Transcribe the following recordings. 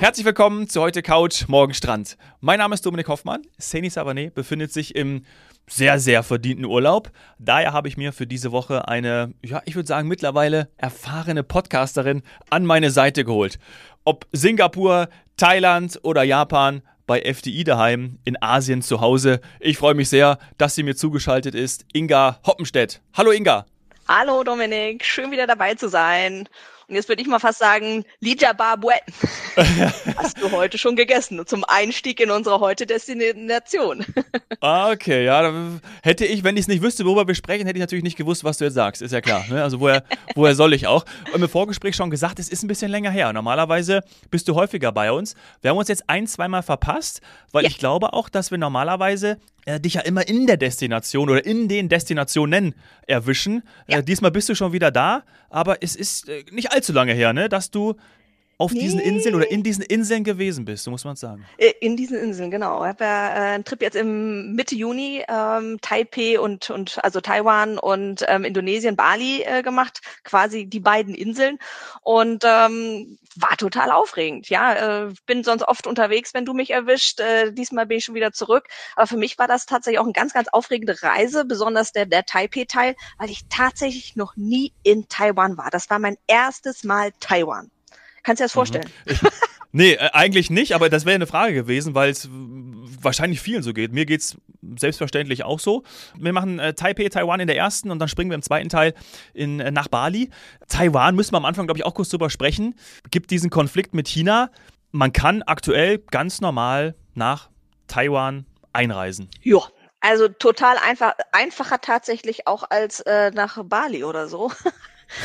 Herzlich willkommen zu heute Couch, morgen Strand. Mein Name ist Dominik Hoffmann. Seni Savané befindet sich im sehr, sehr verdienten Urlaub. Daher habe ich mir für diese Woche eine, ja, ich würde sagen, mittlerweile erfahrene Podcasterin an meine Seite geholt. Ob Singapur, Thailand oder Japan, bei FDI daheim, in Asien zu Hause. Ich freue mich sehr, dass sie mir zugeschaltet ist. Inga Hoppenstedt. Hallo Inga. Hallo Dominik, schön wieder dabei zu sein. Und jetzt würde ich mal fast sagen, Lija Barbue, hast du heute schon gegessen zum Einstieg in unsere heute Destination. ah, okay, ja, hätte ich, wenn ich es nicht wüsste, worüber wir sprechen, hätte ich natürlich nicht gewusst, was du jetzt sagst, ist ja klar. Ne? Also woher, woher soll ich auch? Und im Vorgespräch schon gesagt, es ist ein bisschen länger her. Normalerweise bist du häufiger bei uns. Wir haben uns jetzt ein, zweimal verpasst, weil ja. ich glaube auch, dass wir normalerweise äh, dich ja immer in der Destination oder in den Destinationen erwischen. Äh, ja. Äh, diesmal bist du schon wieder da, aber es ist äh, nicht allzu lange her, ne, dass du auf nee. diesen Inseln oder in diesen Inseln gewesen bist, so muss man sagen. Äh, in diesen Inseln, genau. Ich habe ja äh, einen Trip jetzt im Mitte Juni, ähm, Taipei und, und also Taiwan und ähm, Indonesien, Bali äh, gemacht, quasi die beiden Inseln. Und ähm, war total aufregend. Ja, äh, bin sonst oft unterwegs, wenn du mich erwischt. Äh, diesmal bin ich schon wieder zurück. Aber für mich war das tatsächlich auch eine ganz, ganz aufregende Reise, besonders der, der Taipei-Teil, weil ich tatsächlich noch nie in Taiwan war. Das war mein erstes Mal Taiwan. Kannst du dir das mhm. vorstellen? Ich, nee, äh, eigentlich nicht, aber das wäre eine Frage gewesen, weil es wahrscheinlich vielen so geht. Mir geht es selbstverständlich auch so. Wir machen äh, Taipei, Taiwan in der ersten und dann springen wir im zweiten Teil in, äh, nach Bali. Taiwan müssen wir am Anfang, glaube ich, auch kurz drüber sprechen. Gibt diesen Konflikt mit China. Man kann aktuell ganz normal nach Taiwan einreisen. Ja, also total einfach, einfacher tatsächlich auch als äh, nach Bali oder so.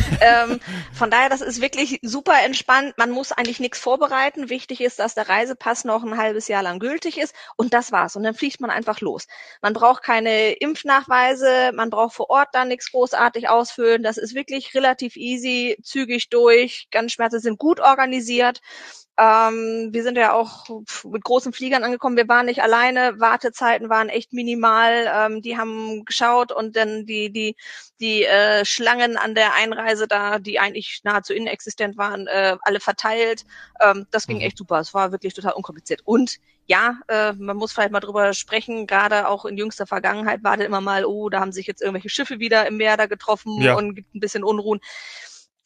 ähm, von daher, das ist wirklich super entspannt. Man muss eigentlich nichts vorbereiten. Wichtig ist, dass der Reisepass noch ein halbes Jahr lang gültig ist und das war's. Und dann fliegt man einfach los. Man braucht keine Impfnachweise, man braucht vor Ort dann nichts großartig ausfüllen. Das ist wirklich relativ easy, zügig durch. Ganz Schmerzen sind gut organisiert. Ähm, wir sind ja auch mit großen Fliegern angekommen. Wir waren nicht alleine. Wartezeiten waren echt minimal. Ähm, die haben geschaut und dann die die die äh, Schlangen an der Einreise da, die eigentlich nahezu inexistent waren, äh, alle verteilt. Ähm, das ging mhm. echt super. Es war wirklich total unkompliziert. Und ja, äh, man muss vielleicht mal drüber sprechen. Gerade auch in jüngster Vergangenheit war da immer mal, oh, da haben sich jetzt irgendwelche Schiffe wieder im Meer da getroffen ja. und gibt ein bisschen Unruhen.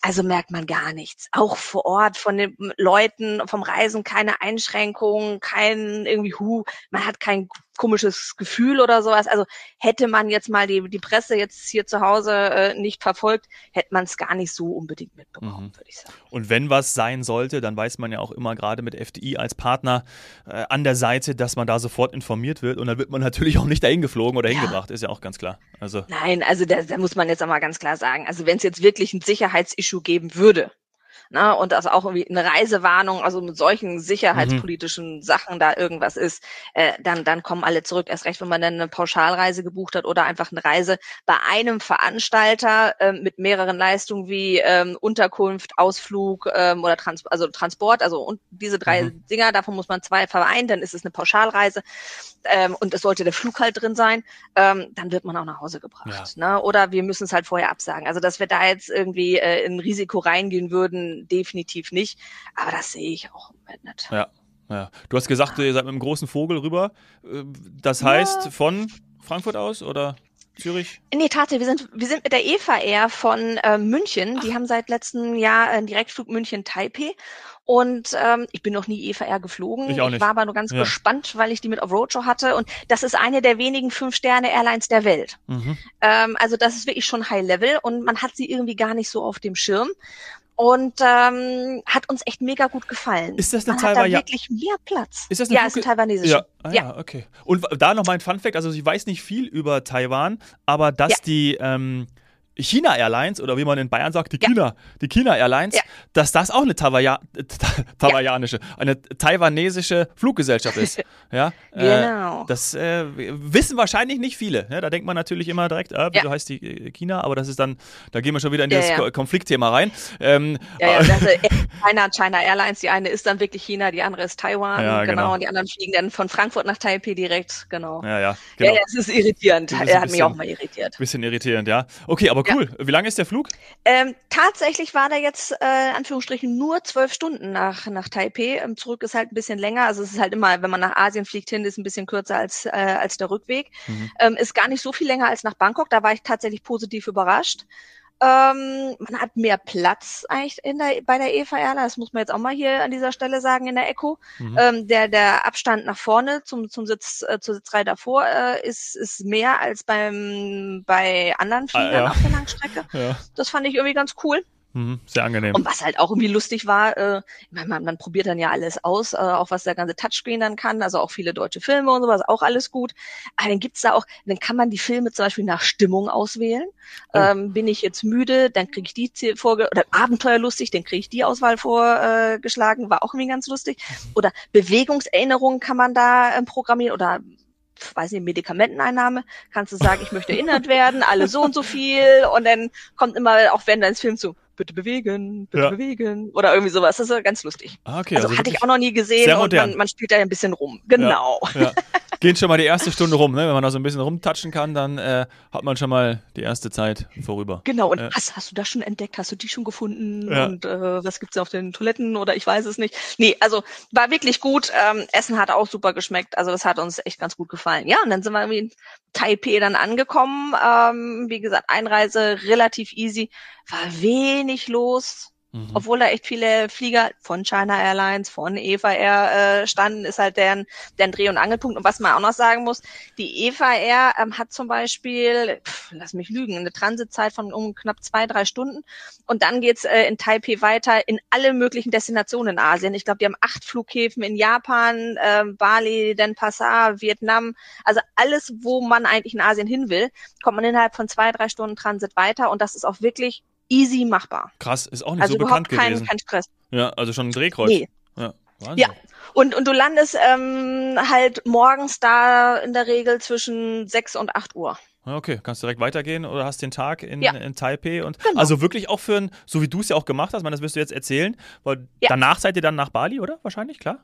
Also merkt man gar nichts. Auch vor Ort von den Leuten vom Reisen keine Einschränkungen, kein irgendwie Hu, man hat kein komisches Gefühl oder sowas. Also hätte man jetzt mal die, die Presse jetzt hier zu Hause äh, nicht verfolgt, hätte man es gar nicht so unbedingt mitbekommen, mhm. würde ich sagen. Und wenn was sein sollte, dann weiß man ja auch immer gerade mit FDI als Partner äh, an der Seite, dass man da sofort informiert wird und dann wird man natürlich auch nicht dahin geflogen oder ja. hingebracht, ist ja auch ganz klar. Also Nein, also da, da muss man jetzt einmal ganz klar sagen, also wenn es jetzt wirklich ein Sicherheitsissue geben würde, ne, und das auch irgendwie eine Reisewarnung, also mit solchen sicherheitspolitischen mhm. Sachen da irgendwas ist, äh, dann, dann kommen alle zurück. Erst recht, wenn man dann eine Pauschalreise gebucht hat oder einfach eine Reise bei einem Veranstalter äh, mit mehreren Leistungen wie ähm, Unterkunft, Ausflug ähm, oder Trans also Transport, also und diese drei mhm. Dinger, davon muss man zwei vereinen, dann ist es eine Pauschalreise ähm, und es sollte der Flug halt drin sein, ähm, dann wird man auch nach Hause gebracht. Ja. Ne? Oder wir müssen es halt vorher absagen. Also dass wir da jetzt irgendwie äh, in Risiko reingehen würden, definitiv nicht. Aber das sehe ich auch im Moment nicht. Ja, ja. Du hast gesagt, ihr seid mit einem großen Vogel rüber. Äh, das heißt ja. von Frankfurt aus oder? Zürich? Nee, tatsächlich. Wir sind, wir sind mit der EVA Air von äh, München. Ach. Die haben seit letztem Jahr einen Direktflug München-Taipei. Und ähm, ich bin noch nie EVA Air geflogen. Ich, auch nicht. ich war aber nur ganz ja. gespannt, weil ich die mit auf Roadshow hatte. Und das ist eine der wenigen Fünf-Sterne-Airlines der Welt. Mhm. Ähm, also das ist wirklich schon High Level und man hat sie irgendwie gar nicht so auf dem Schirm und ähm, hat uns echt mega gut gefallen. Ist das eine Man hat da wirklich mehr Platz. Ist das eine ja, ist ein taiwanesische. Ja. Ah, ja. ja, okay. Und da noch mein Fun Fact, also ich weiß nicht viel über Taiwan, aber dass ja. die ähm, China Airlines oder wie man in Bayern sagt, die ja. China, die China Airlines, ja. dass das auch eine Tawaya, tawaianische, eine taiwanesische Fluggesellschaft ist. ja, genau. Äh, das äh, wissen wahrscheinlich nicht viele. Ne? Da denkt man natürlich immer direkt, äh, wieso ja. heißt die äh, China? Aber das ist dann, da gehen wir schon wieder in das Konfliktthema rein. Ähm, ja, ja, also China, China Airlines, die eine ist dann wirklich China, die andere ist Taiwan, ja, genau. genau. Und die anderen fliegen dann von Frankfurt nach Taipei direkt, genau. Ja, ja. Genau. Ja, es ist irritierend. Er hat mich auch mal irritiert. Bisschen irritierend, ja. Okay, aber cool. Ja. Wie lange ist der Flug? Ähm, tatsächlich war der jetzt, äh, in Anführungsstrichen, nur zwölf Stunden nach, nach Taipei. Ähm, zurück ist halt ein bisschen länger. Also es ist halt immer, wenn man nach Asien fliegt hin, ist ein bisschen kürzer als, äh, als der Rückweg. Mhm. Ähm, ist gar nicht so viel länger als nach Bangkok. Da war ich tatsächlich positiv überrascht. Ähm, man hat mehr Platz eigentlich in der, bei der Eva Erla. Das muss man jetzt auch mal hier an dieser Stelle sagen in der Echo. Mhm. Ähm, der, der Abstand nach vorne zum, zum Sitz, äh, zur Sitzreihe davor äh, ist, ist mehr als beim, bei anderen Fliegern ah, ja. auf der Langstrecke. Ja. Das fand ich irgendwie ganz cool. Mhm, sehr angenehm. Und was halt auch irgendwie lustig war, äh, man, man probiert dann ja alles aus, äh, auch was der ganze Touchscreen dann kann, also auch viele deutsche Filme und sowas, auch alles gut. Aber dann gibt's da auch, dann kann man die Filme zum Beispiel nach Stimmung auswählen. Oh. Ähm, bin ich jetzt müde, dann kriege ich die vorge oder abenteuerlustig, dann kriege ich die Auswahl vorgeschlagen, äh, war auch irgendwie ganz lustig. Oder Bewegungserinnerungen kann man da ähm, programmieren oder weiß nicht, Medikamenteneinnahme, kannst du sagen, ich möchte erinnert werden, alle so und so viel und dann kommt immer auch während deines Films so, bitte bewegen, bitte ja. bewegen oder irgendwie sowas. Das ist ganz lustig. Ah, okay, also, also hatte ich auch noch nie gesehen und man, man, spielt da ein bisschen rum. Genau. Ja, ja. Geht schon mal die erste Stunde rum, ne? Wenn man da so ein bisschen rumtatschen kann, dann äh, hat man schon mal die erste Zeit vorüber. Genau, und was hast du das schon entdeckt? Hast du die schon gefunden? Und äh, was gibt's auf den Toiletten oder ich weiß es nicht. Nee, also war wirklich gut. Ähm, Essen hat auch super geschmeckt. Also das hat uns echt ganz gut gefallen. Ja, und dann sind wir irgendwie in Taipei dann angekommen. Ähm, wie gesagt, Einreise relativ easy war wenig los. Mhm. Obwohl da echt viele Flieger von China Airlines, von Eva Air äh, standen, ist halt deren, deren Dreh- und Angelpunkt. Und was man auch noch sagen muss, die Eva Air ähm, hat zum Beispiel, pff, lass mich lügen, eine Transitzeit von um knapp zwei, drei Stunden. Und dann geht's äh, in Taipei weiter in alle möglichen Destinationen in Asien. Ich glaube, die haben acht Flughäfen in Japan, äh, Bali, Denpasar, Vietnam. Also alles, wo man eigentlich in Asien hin will, kommt man innerhalb von zwei, drei Stunden Transit weiter. Und das ist auch wirklich easy machbar. Krass, ist auch nicht also so bekannt kein, gewesen. Kein Stress. Ja, also schon ein Drehkreuz. Nee. Ja, Wahnsinn. ja. Und, und du landest ähm, halt morgens da in der Regel zwischen 6 und 8 Uhr. Okay, kannst du direkt weitergehen oder hast den Tag in, ja. in Taipei und genau. also wirklich auch für ein, so wie du es ja auch gemacht hast, man, das wirst du jetzt erzählen, weil ja. danach seid ihr dann nach Bali, oder? Wahrscheinlich, klar?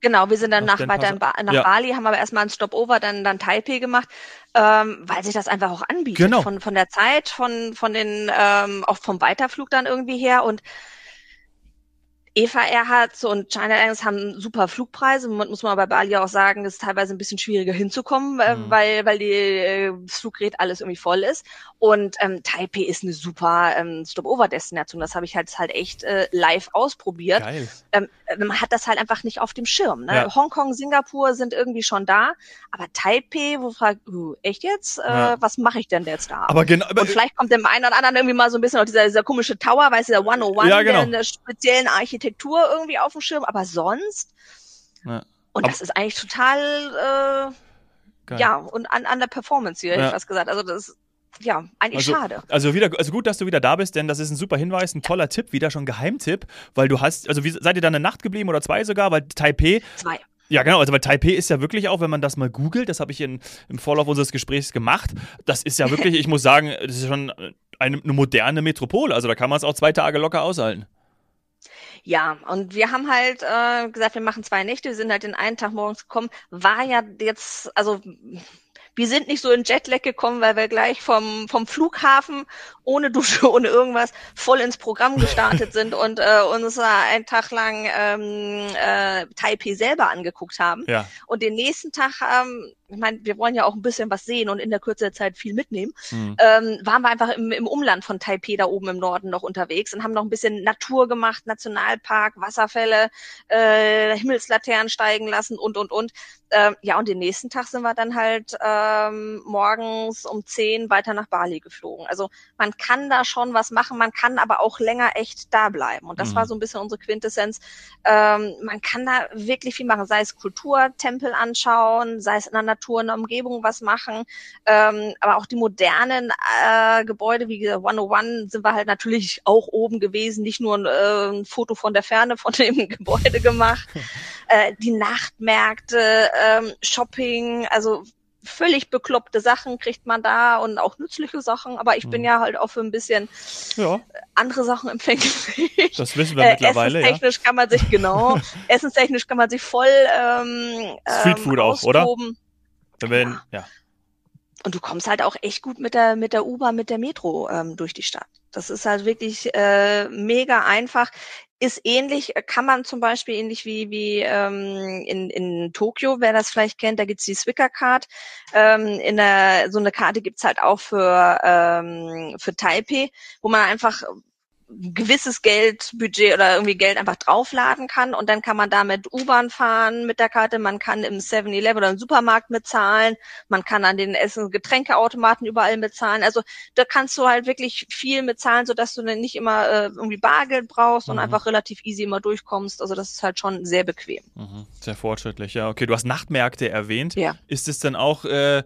Genau, wir sind dann nach, weiter ba nach ja. Bali, haben aber erstmal ein Stopover, dann, dann Taipei gemacht, ähm, weil sich das einfach auch anbietet. Genau. Von, von der Zeit, von, von den, ähm, auch vom Weiterflug dann irgendwie her und Eva Airhardt und China Airlines haben super Flugpreise. Muss man bei Bali auch sagen, ist teilweise ein bisschen schwieriger hinzukommen, äh, mhm. weil, weil die äh, Fluggerät alles irgendwie voll ist. Und ähm, Taipei ist eine super ähm, Stopover-Destination. Das habe ich halt halt echt äh, live ausprobiert. Geil. Ähm, man hat das halt einfach nicht auf dem Schirm. Ne? Ja. Hongkong, Singapur sind irgendwie schon da, aber Taipei, wo fragt, uh, echt jetzt? Äh, ja. Was mache ich denn jetzt da? Aber genau. Und vielleicht kommt dem einen oder anderen irgendwie mal so ein bisschen auch dieser, dieser komische Tower, weißt du, der 101, ja, genau. der in der speziellen Architektur irgendwie auf dem Schirm, aber sonst. Ja. Und aber das ist eigentlich total, äh, ja, und an, an der Performance hier, ja. ich fast gesagt. Also das ja, eigentlich also, schade. Also wieder, also gut, dass du wieder da bist, denn das ist ein super Hinweis, ein toller Tipp, wieder schon Geheimtipp, weil du hast, also wie, seid ihr da eine Nacht geblieben oder zwei sogar, weil Taipei. Zwei. Ja, genau. Also bei Taipei ist ja wirklich auch, wenn man das mal googelt, das habe ich in, im Vorlauf unseres Gesprächs gemacht, das ist ja wirklich, ich muss sagen, das ist schon eine, eine moderne Metropole. Also da kann man es auch zwei Tage locker aushalten. Ja, und wir haben halt äh, gesagt, wir machen zwei Nächte, wir sind halt den einen Tag morgens gekommen, war ja jetzt, also wir sind nicht so in Jetlag gekommen, weil wir gleich vom, vom Flughafen ohne Dusche, ohne irgendwas voll ins Programm gestartet sind und äh, uns einen Tag lang ähm, äh, Taipei selber angeguckt haben. Ja. Und den nächsten Tag ähm, ich meine, wir wollen ja auch ein bisschen was sehen und in der Kürze der Zeit viel mitnehmen, mhm. ähm, waren wir einfach im, im Umland von Taipei da oben im Norden noch unterwegs und haben noch ein bisschen Natur gemacht, Nationalpark, Wasserfälle, äh, Himmelslaternen steigen lassen und, und, und. Ähm, ja, und den nächsten Tag sind wir dann halt ähm, morgens um zehn weiter nach Bali geflogen. Also man kann da schon was machen, man kann aber auch länger echt da bleiben. Und das mhm. war so ein bisschen unsere Quintessenz. Ähm, man kann da wirklich viel machen, sei es Kulturtempel anschauen, sei es in einer Natur, in der Umgebung was machen. Ähm, aber auch die modernen äh, Gebäude wie 101 sind wir halt natürlich auch oben gewesen, nicht nur ein, äh, ein Foto von der Ferne von dem Gebäude gemacht. äh, die Nachtmärkte, ähm, Shopping, also völlig bekloppte Sachen kriegt man da und auch nützliche Sachen, aber ich bin mhm. ja halt auch für ein bisschen ja. andere Sachen empfänglich. Das wissen wir äh, mittlerweile. Essenstechnisch ja. kann man sich, genau, essenstechnisch kann man sich voll ähm, Streetfood ähm, auch, oder? Wenn ja. ja. Und du kommst halt auch echt gut mit der mit der U-Bahn, mit der Metro ähm, durch die Stadt. Das ist halt wirklich äh, mega einfach. Ist ähnlich, äh, kann man zum Beispiel ähnlich wie wie ähm, in, in Tokio, wer das vielleicht kennt, da gibt's die Swicker Card. Ähm, in der, so eine Karte gibt's halt auch für ähm, für Taipei, wo man einfach gewisses Geldbudget oder irgendwie Geld einfach draufladen kann und dann kann man damit U-Bahn fahren mit der Karte, man kann im 7-Eleven oder im Supermarkt mitzahlen, man kann an den Essen- und Getränkeautomaten überall mitzahlen. Also da kannst du halt wirklich viel mitzahlen, sodass du dann nicht immer äh, irgendwie Bargeld brauchst mhm. und einfach relativ easy immer durchkommst. Also das ist halt schon sehr bequem. Mhm. Sehr fortschrittlich, ja. Okay, du hast Nachtmärkte erwähnt. Ja. Ist es dann auch äh,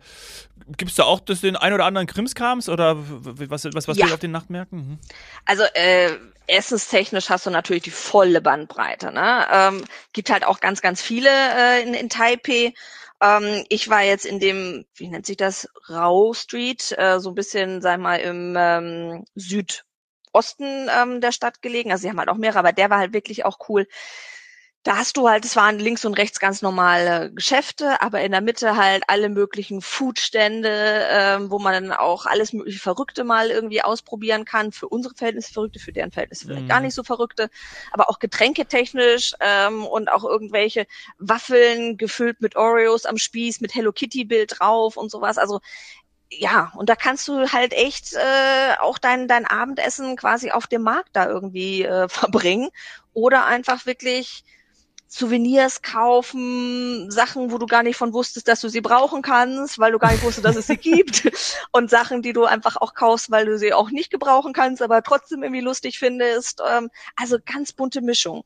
Gibt es da auch das, den ein oder anderen Krimskrams oder was, was, was Ja. auf den Nachtmärkten? Mhm. Also äh, essenstechnisch hast du natürlich die volle Bandbreite. Ne? Ähm, gibt halt auch ganz, ganz viele äh, in, in Taipei. Ähm, ich war jetzt in dem, wie nennt sich das, Rao Street, äh, so ein bisschen, sag mal, im ähm, Südosten ähm, der Stadt gelegen. Also sie haben halt auch mehrere, aber der war halt wirklich auch cool. Da hast du halt, es waren links und rechts ganz normale Geschäfte, aber in der Mitte halt alle möglichen Foodstände, ähm, wo man dann auch alles mögliche Verrückte mal irgendwie ausprobieren kann. Für unsere Verhältnisse Verrückte, für deren Verhältnisse vielleicht Mhm. gar nicht so Verrückte. Aber auch getränketechnisch ähm, und auch irgendwelche Waffeln gefüllt mit Oreos am Spieß, mit Hello Kitty Bild drauf und sowas. Also ja, und da kannst du halt echt äh, auch dein, dein Abendessen quasi auf dem Markt da irgendwie äh, verbringen oder einfach wirklich Souvenirs kaufen, Sachen, wo du gar nicht von wusstest, dass du sie brauchen kannst, weil du gar nicht wusstest, dass es sie gibt und Sachen, die du einfach auch kaufst, weil du sie auch nicht gebrauchen kannst, aber trotzdem irgendwie lustig findest. Ähm, also ganz bunte Mischung.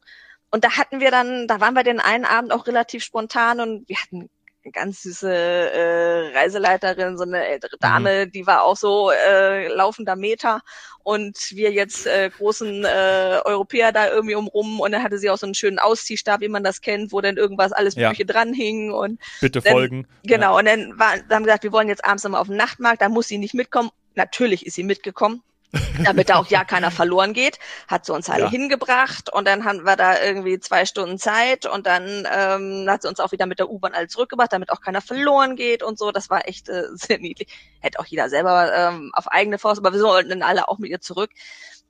Und da hatten wir dann, da waren wir den einen Abend auch relativ spontan und wir hatten eine ganz süße äh, Reiseleiterin, so eine ältere Dame, die war auch so äh, laufender Meter und wir jetzt äh, großen äh, Europäer da irgendwie umrum und dann hatte sie auch so einen schönen Ausziehstab, wie man das kennt, wo dann irgendwas alles Ja. Mögliche dran hing und Bitte Dann- folgen. genau, und dann war, dann haben wir gesagt, wir wollen jetzt abends nochmal auf den Nachtmarkt, da muss sie nicht mitkommen. Natürlich ist sie mitgekommen. Damit da auch ja keiner verloren geht, hat sie uns alle Ja. hingebracht und dann haben wir da irgendwie zwei Stunden Zeit und dann ähm, hat sie uns auch wieder mit der U-Bahn alle zurückgebracht, damit auch keiner verloren geht und so. Das war echt äh, sehr niedlich. Hätte auch jeder selber ähm, auf eigene Faust, aber wir sollten dann alle auch mit ihr zurück.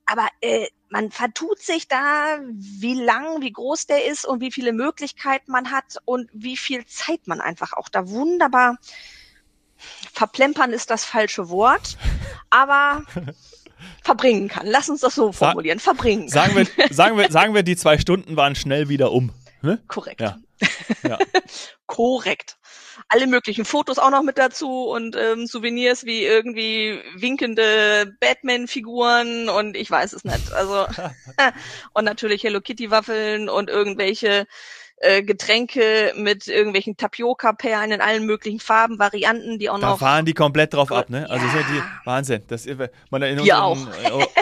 Aber äh, man vertut sich da, wie lang, wie groß der ist und wie viele Möglichkeiten man hat und wie viel Zeit man einfach auch da wunderbar verplempern ist das falsche Wort, aber verbringen kann. Lass uns das so formulieren. Verbringen kann. Sagen wir, sagen, wir, sagen wir, die zwei Stunden waren schnell wieder um. Ne? Korrekt. Ja. Ja. Korrekt. Alle möglichen Fotos auch noch mit dazu und ähm, Souvenirs wie irgendwie winkende Batman-Figuren und ich weiß es nicht. Also und natürlich Hello Kitty Waffeln und irgendwelche äh, Getränke mit irgendwelchen Tapioca-Perlen in allen möglichen Farben, Varianten, die auch Da noch fahren die komplett drauf ab, ne? Also Ja. ist ja die Wahnsinn. Das ist, man in Wir unseren,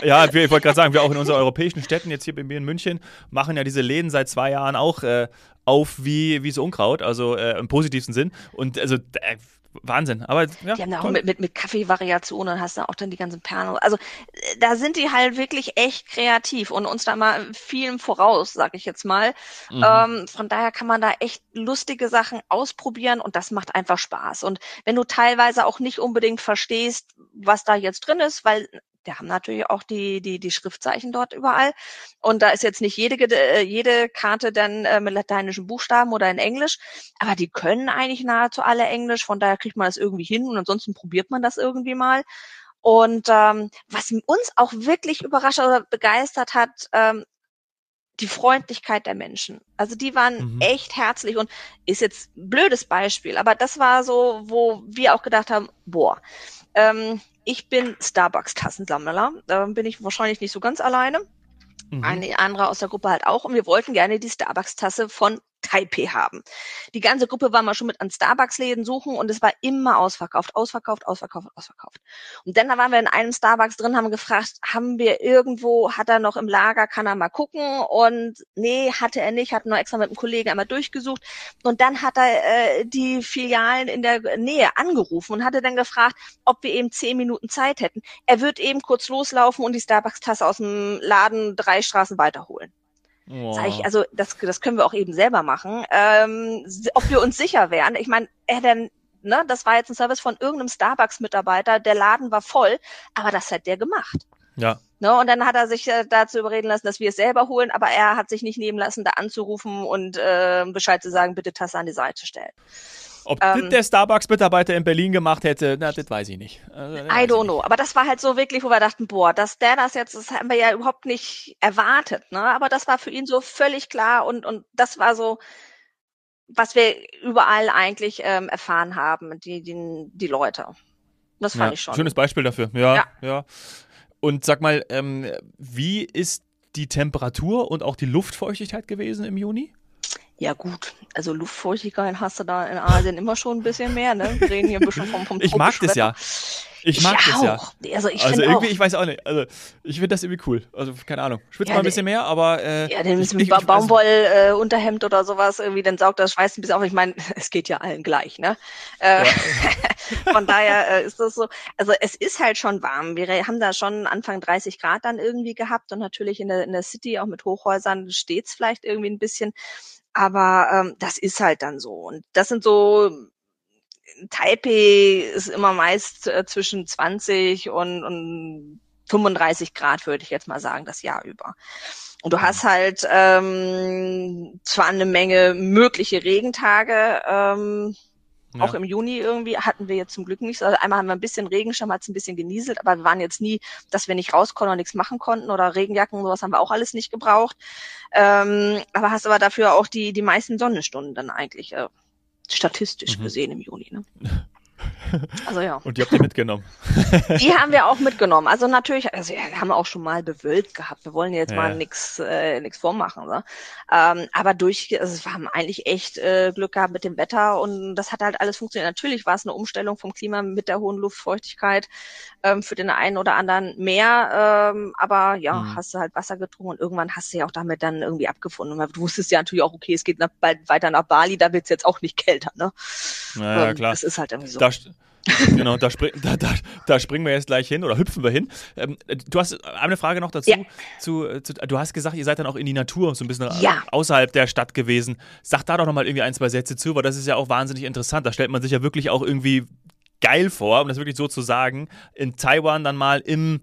äh, ja, ich wollte gerade sagen, wir auch in unseren europäischen Städten, jetzt hier bei mir in München, machen ja diese Läden seit zwei Jahren auch äh, auf wie, wie so Unkraut, also äh, im positivsten Sinn. Und also äh, Wahnsinn. Aber ja, Die haben da auch mit, mit, mit Kaffeevariationen, hast du auch dann die ganzen Perlen. Also äh, da sind die halt wirklich echt kreativ und uns da mal vielen voraus, sag ich jetzt mal. Mhm. Ähm, von daher kann man da echt lustige Sachen ausprobieren und das macht einfach Spaß. Und wenn du teilweise auch nicht unbedingt verstehst, was da jetzt drin ist, weil wir haben natürlich auch die, die, die Schriftzeichen dort überall. Und da ist jetzt nicht jede, äh, jede Karte dann äh, mit lateinischen Buchstaben oder in Englisch. Aber die können eigentlich nahezu alle Englisch. Von daher kriegt man das irgendwie hin. Und ansonsten probiert man das irgendwie mal. Und ähm, was uns auch wirklich überrascht oder begeistert hat, ähm, die Freundlichkeit der Menschen. Also die waren Mhm. echt herzlich und ist jetzt ein blödes Beispiel, aber das war so, wo wir auch gedacht haben, boah, ähm, ich bin Starbucks-Tassensammler, da bin ich wahrscheinlich nicht so ganz alleine. Mhm. Eine andere aus der Gruppe halt auch und wir wollten gerne die Starbucks-Tasse von Taipei haben. Die ganze Gruppe war mal schon mit an Starbucks-Läden suchen und es war immer ausverkauft, ausverkauft, ausverkauft, ausverkauft. Und dann waren wir in einem Starbucks drin, haben gefragt, haben wir irgendwo, hat er noch im Lager, kann er mal gucken? Und nee, hatte er nicht, hat nur extra mit einem Kollegen einmal durchgesucht. Und dann hat er äh, die Filialen in der Nähe angerufen und hatte dann gefragt, ob wir eben zehn Minuten Zeit hätten. Er wird eben kurz loslaufen und die Starbucks-Tasse aus dem Laden drei Straßen weiterholen. Oh. Sag ich, also das, das können wir auch eben selber machen. Ähm, ob wir uns sicher wären. Ich meine, er dann ne, das war jetzt ein Service von irgendeinem Starbucks-Mitarbeiter, der Laden war voll, aber das hat der gemacht. Ja. Ne, und dann hat er sich äh, dazu überreden lassen, dass wir es selber holen, aber er hat sich nicht nehmen lassen, da anzurufen und äh, Bescheid zu sagen, bitte Tasse an die Seite stellen. Ob ähm, das der Starbucks-Mitarbeiter in Berlin gemacht hätte, na, das weiß ich nicht. Also, I don't know. Aber das war halt so wirklich, wo wir dachten, boah, dass der das jetzt, das haben wir ja überhaupt nicht erwartet, ne? Aber das war für ihn so völlig klar und, und das war so, was wir überall eigentlich ähm, erfahren haben, die, die, die Leute. Das fand ja, ich schon. Schönes Beispiel dafür, ja, ja. ja. Und sag mal, ähm, wie ist die Temperatur und auch die Luftfeuchtigkeit gewesen im Juni? Ja gut, also Luftfeuchtigkeit hast du da in Asien immer schon ein bisschen mehr, ne? Wir reden hier ein bisschen vom, vom Ich mag das ja. Ich mag ich das auch. ja. Also, ich also irgendwie, auch. ich weiß auch nicht. Also ich finde das irgendwie cool. Also keine Ahnung. Schwitzt ja, mal ein bisschen mehr, aber äh, ja, den mit ba Baumwollunterhemd äh, oder sowas irgendwie, dann saugt das Schweiß ein bisschen auf. Ich meine, es geht ja allen gleich, ne? Äh, ja. von daher äh, ist das so. Also es ist halt schon warm. Wir haben da schon Anfang 30 Grad dann irgendwie gehabt und natürlich in der in der City auch mit Hochhäusern steht's vielleicht irgendwie ein bisschen. Aber ähm, das ist halt dann so. Und das sind so Taipei ist immer meist äh, zwischen 20 und, und 35 Grad, würde ich jetzt mal sagen, das Jahr über. Und du hast halt ähm, zwar eine Menge mögliche Regentage, ähm, ja. auch im Juni irgendwie hatten wir jetzt zum Glück nicht. Also einmal haben wir ein bisschen Regenschirm, hat es ein bisschen genieselt, aber wir waren jetzt nie, dass wir nicht raus konnten und nichts machen konnten oder Regenjacken, sowas haben wir auch alles nicht gebraucht. Ähm, aber hast aber dafür auch die, die meisten Sonnenstunden dann eigentlich. Äh, statistisch mhm. gesehen im Juni. Ne? Also ja. Und die habt ihr mitgenommen? Die haben wir auch mitgenommen. Also natürlich, also ja, haben wir auch schon mal bewölkt gehabt. Wir wollen jetzt ja. mal nichts äh, nix vormachen. Ne? Ähm, aber durch, also wir haben eigentlich echt äh, Glück gehabt mit dem Wetter und das hat halt alles funktioniert. Natürlich war es eine Umstellung vom Klima mit der hohen Luftfeuchtigkeit ähm, für den einen oder anderen mehr. Ähm, aber ja, mhm. hast du halt Wasser getrunken und irgendwann hast du ja auch damit dann irgendwie abgefunden. Du wusstest ja natürlich auch, okay, es geht nach, bald weiter nach Bali, da wird es jetzt auch nicht kälter. Ne? Naja, ähm, klar. Das ist halt irgendwie so. Da, genau, da, spring, da, da, da, springen wir jetzt gleich hin oder hüpfen wir hin. Ähm, du hast eine Frage noch dazu. Ja. Zu, zu, du hast gesagt, ihr seid dann auch in die Natur, so ein bisschen ja. außerhalb der Stadt gewesen. Sag da doch nochmal irgendwie ein, zwei Sätze zu, weil das ist ja auch wahnsinnig interessant. Da stellt man sich ja wirklich auch irgendwie geil vor, um das wirklich so zu sagen, in Taiwan dann mal im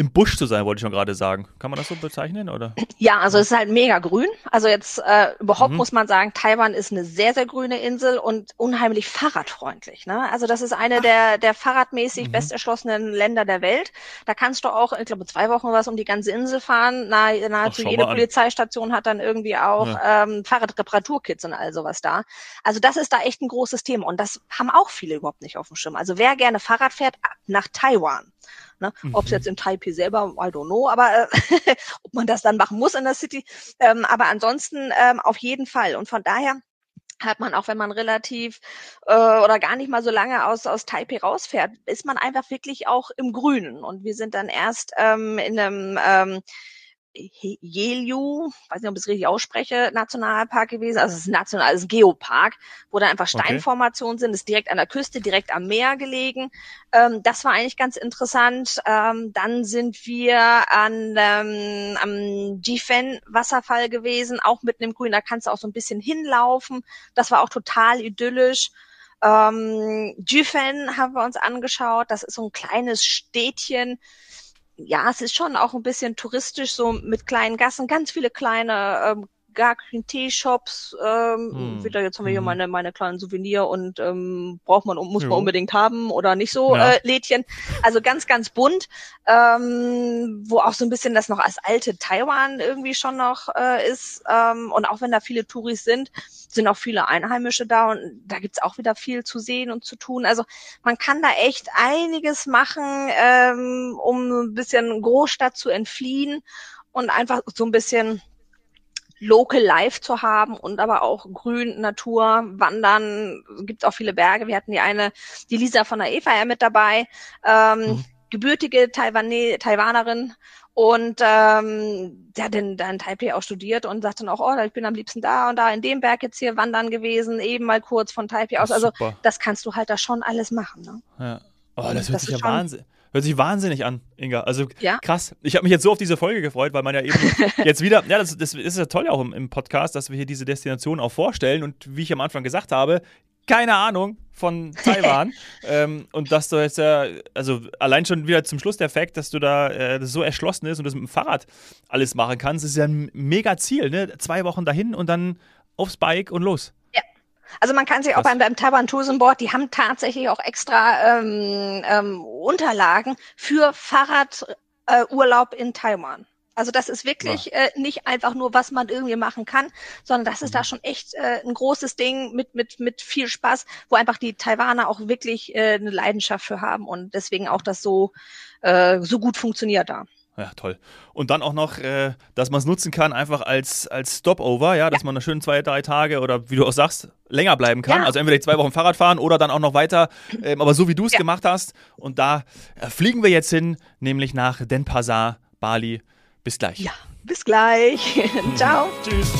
im Busch zu sein, wollte ich schon gerade sagen. Kann man das so bezeichnen, oder? Ja, also es ist halt mega grün. Also jetzt äh, überhaupt mhm. muss man sagen, Taiwan ist eine sehr, sehr grüne Insel und unheimlich fahrradfreundlich. Ne? Also das ist eine der, der fahrradmäßig mhm. besterschlossenen Länder der Welt. Da kannst du auch, ich glaube, zwei Wochen was um die ganze Insel fahren. Nah, nahezu Ach, jede Polizeistation hat dann irgendwie auch ja. ähm, Fahrradreparaturkits und all sowas da. Also das ist da echt ein großes Thema und das haben auch viele überhaupt nicht auf dem Schirm. Also wer gerne Fahrrad fährt, nach Taiwan. Ne? Mhm. Ob es jetzt in Taipei selber, I don't know, aber äh, ob man das dann machen muss in der City. Ähm, aber ansonsten ähm, auf jeden Fall. Und von daher hat man auch, wenn man relativ äh, oder gar nicht mal so lange aus aus Taipei rausfährt, ist man einfach wirklich auch im Grünen. Und wir sind dann erst ähm, in einem ähm, Jeliu, weiß nicht, ob ich es richtig ausspreche, Nationalpark gewesen. Also es ist ein national, es ist Geopark, wo dann einfach Steinformationen okay. sind, ist direkt an der Küste, direkt am Meer gelegen. Ähm, das war eigentlich ganz interessant. Ähm, dann sind wir an ähm, am Jifen Wasserfall gewesen, auch mitten im Grün. Da kannst du auch so ein bisschen hinlaufen. Das war auch total idyllisch. Ähm, Jifen haben wir uns angeschaut. Das ist so ein kleines Städtchen ja, es ist schon auch ein bisschen touristisch, so mit kleinen Gassen, ganz viele kleine ähm, gar kein Teeshops. Ähm, hm. Wieder jetzt haben wir hier hm. meine meine kleinen Souvenir und ähm, braucht man muss man unbedingt haben oder nicht so ja. äh, Lädchen. Also ganz ganz bunt, ähm, wo auch so ein bisschen das noch als alte Taiwan irgendwie schon noch äh, ist. Ähm, und auch wenn da viele Touris sind, sind auch viele Einheimische da und da gibt's auch wieder viel zu sehen und zu tun. Also man kann da echt einiges machen, ähm, um ein bisschen Großstadt zu entfliehen und einfach so ein bisschen Local Life zu haben und aber auch Grün, Natur, Wandern, gibt auch viele Berge. Wir hatten die eine, die Lisa von der Eva ja mit dabei, ähm, mhm. gebürtige Taiwane, Taiwanerin und ähm, der hat dann in Taipei auch studiert und sagt dann auch, oh, ich bin am liebsten da und da in dem Berg jetzt hier wandern gewesen, eben mal kurz von Taipei aus. Also super. das kannst du halt da schon alles machen. Ne? Ja. Oh, das hört das sich ja Wahnsinn. Hört sich wahnsinnig an, Inga. Also ja? krass. Ich habe mich jetzt so auf diese Folge gefreut, weil man ja eben jetzt wieder, ja, das, das ist ja toll auch im, im, Podcast, dass wir hier diese Destination auch vorstellen. Und wie ich am Anfang gesagt habe, keine Ahnung von Taiwan. ähm, und dass du jetzt ja, also allein schon wieder zum Schluss der Fakt, dass du da äh, so erschlossen ist und das mit dem Fahrrad alles machen kannst, ist ja ein mega Ziel, ne? Zwei Wochen dahin und dann aufs Bike und los. Also man kann sich auch beim, beim Taiwan Tourism Board, die haben tatsächlich auch extra ähm, ähm, Unterlagen für Fahrradurlaub äh, in Taiwan. Also das ist wirklich ja. äh, nicht einfach nur, was man irgendwie machen kann, sondern das ist mhm. da schon echt äh, ein großes Ding mit, mit, mit viel Spaß, wo einfach die Taiwaner auch wirklich äh, eine Leidenschaft für haben und deswegen auch das so, äh, so gut funktioniert da. Ja, toll. Und dann auch noch, äh, dass man es nutzen kann, einfach als, als Stopover, ja, dass ja. man da schön zwei, drei Tage oder wie du auch sagst, länger bleiben kann. Ja. Also entweder zwei Wochen Fahrrad fahren oder dann auch noch weiter, ähm, aber so wie du es ja. gemacht hast. Und da äh, fliegen wir jetzt hin, nämlich nach Denpasar, Bali. Bis gleich. Ja, bis gleich. Ciao. Tschüss.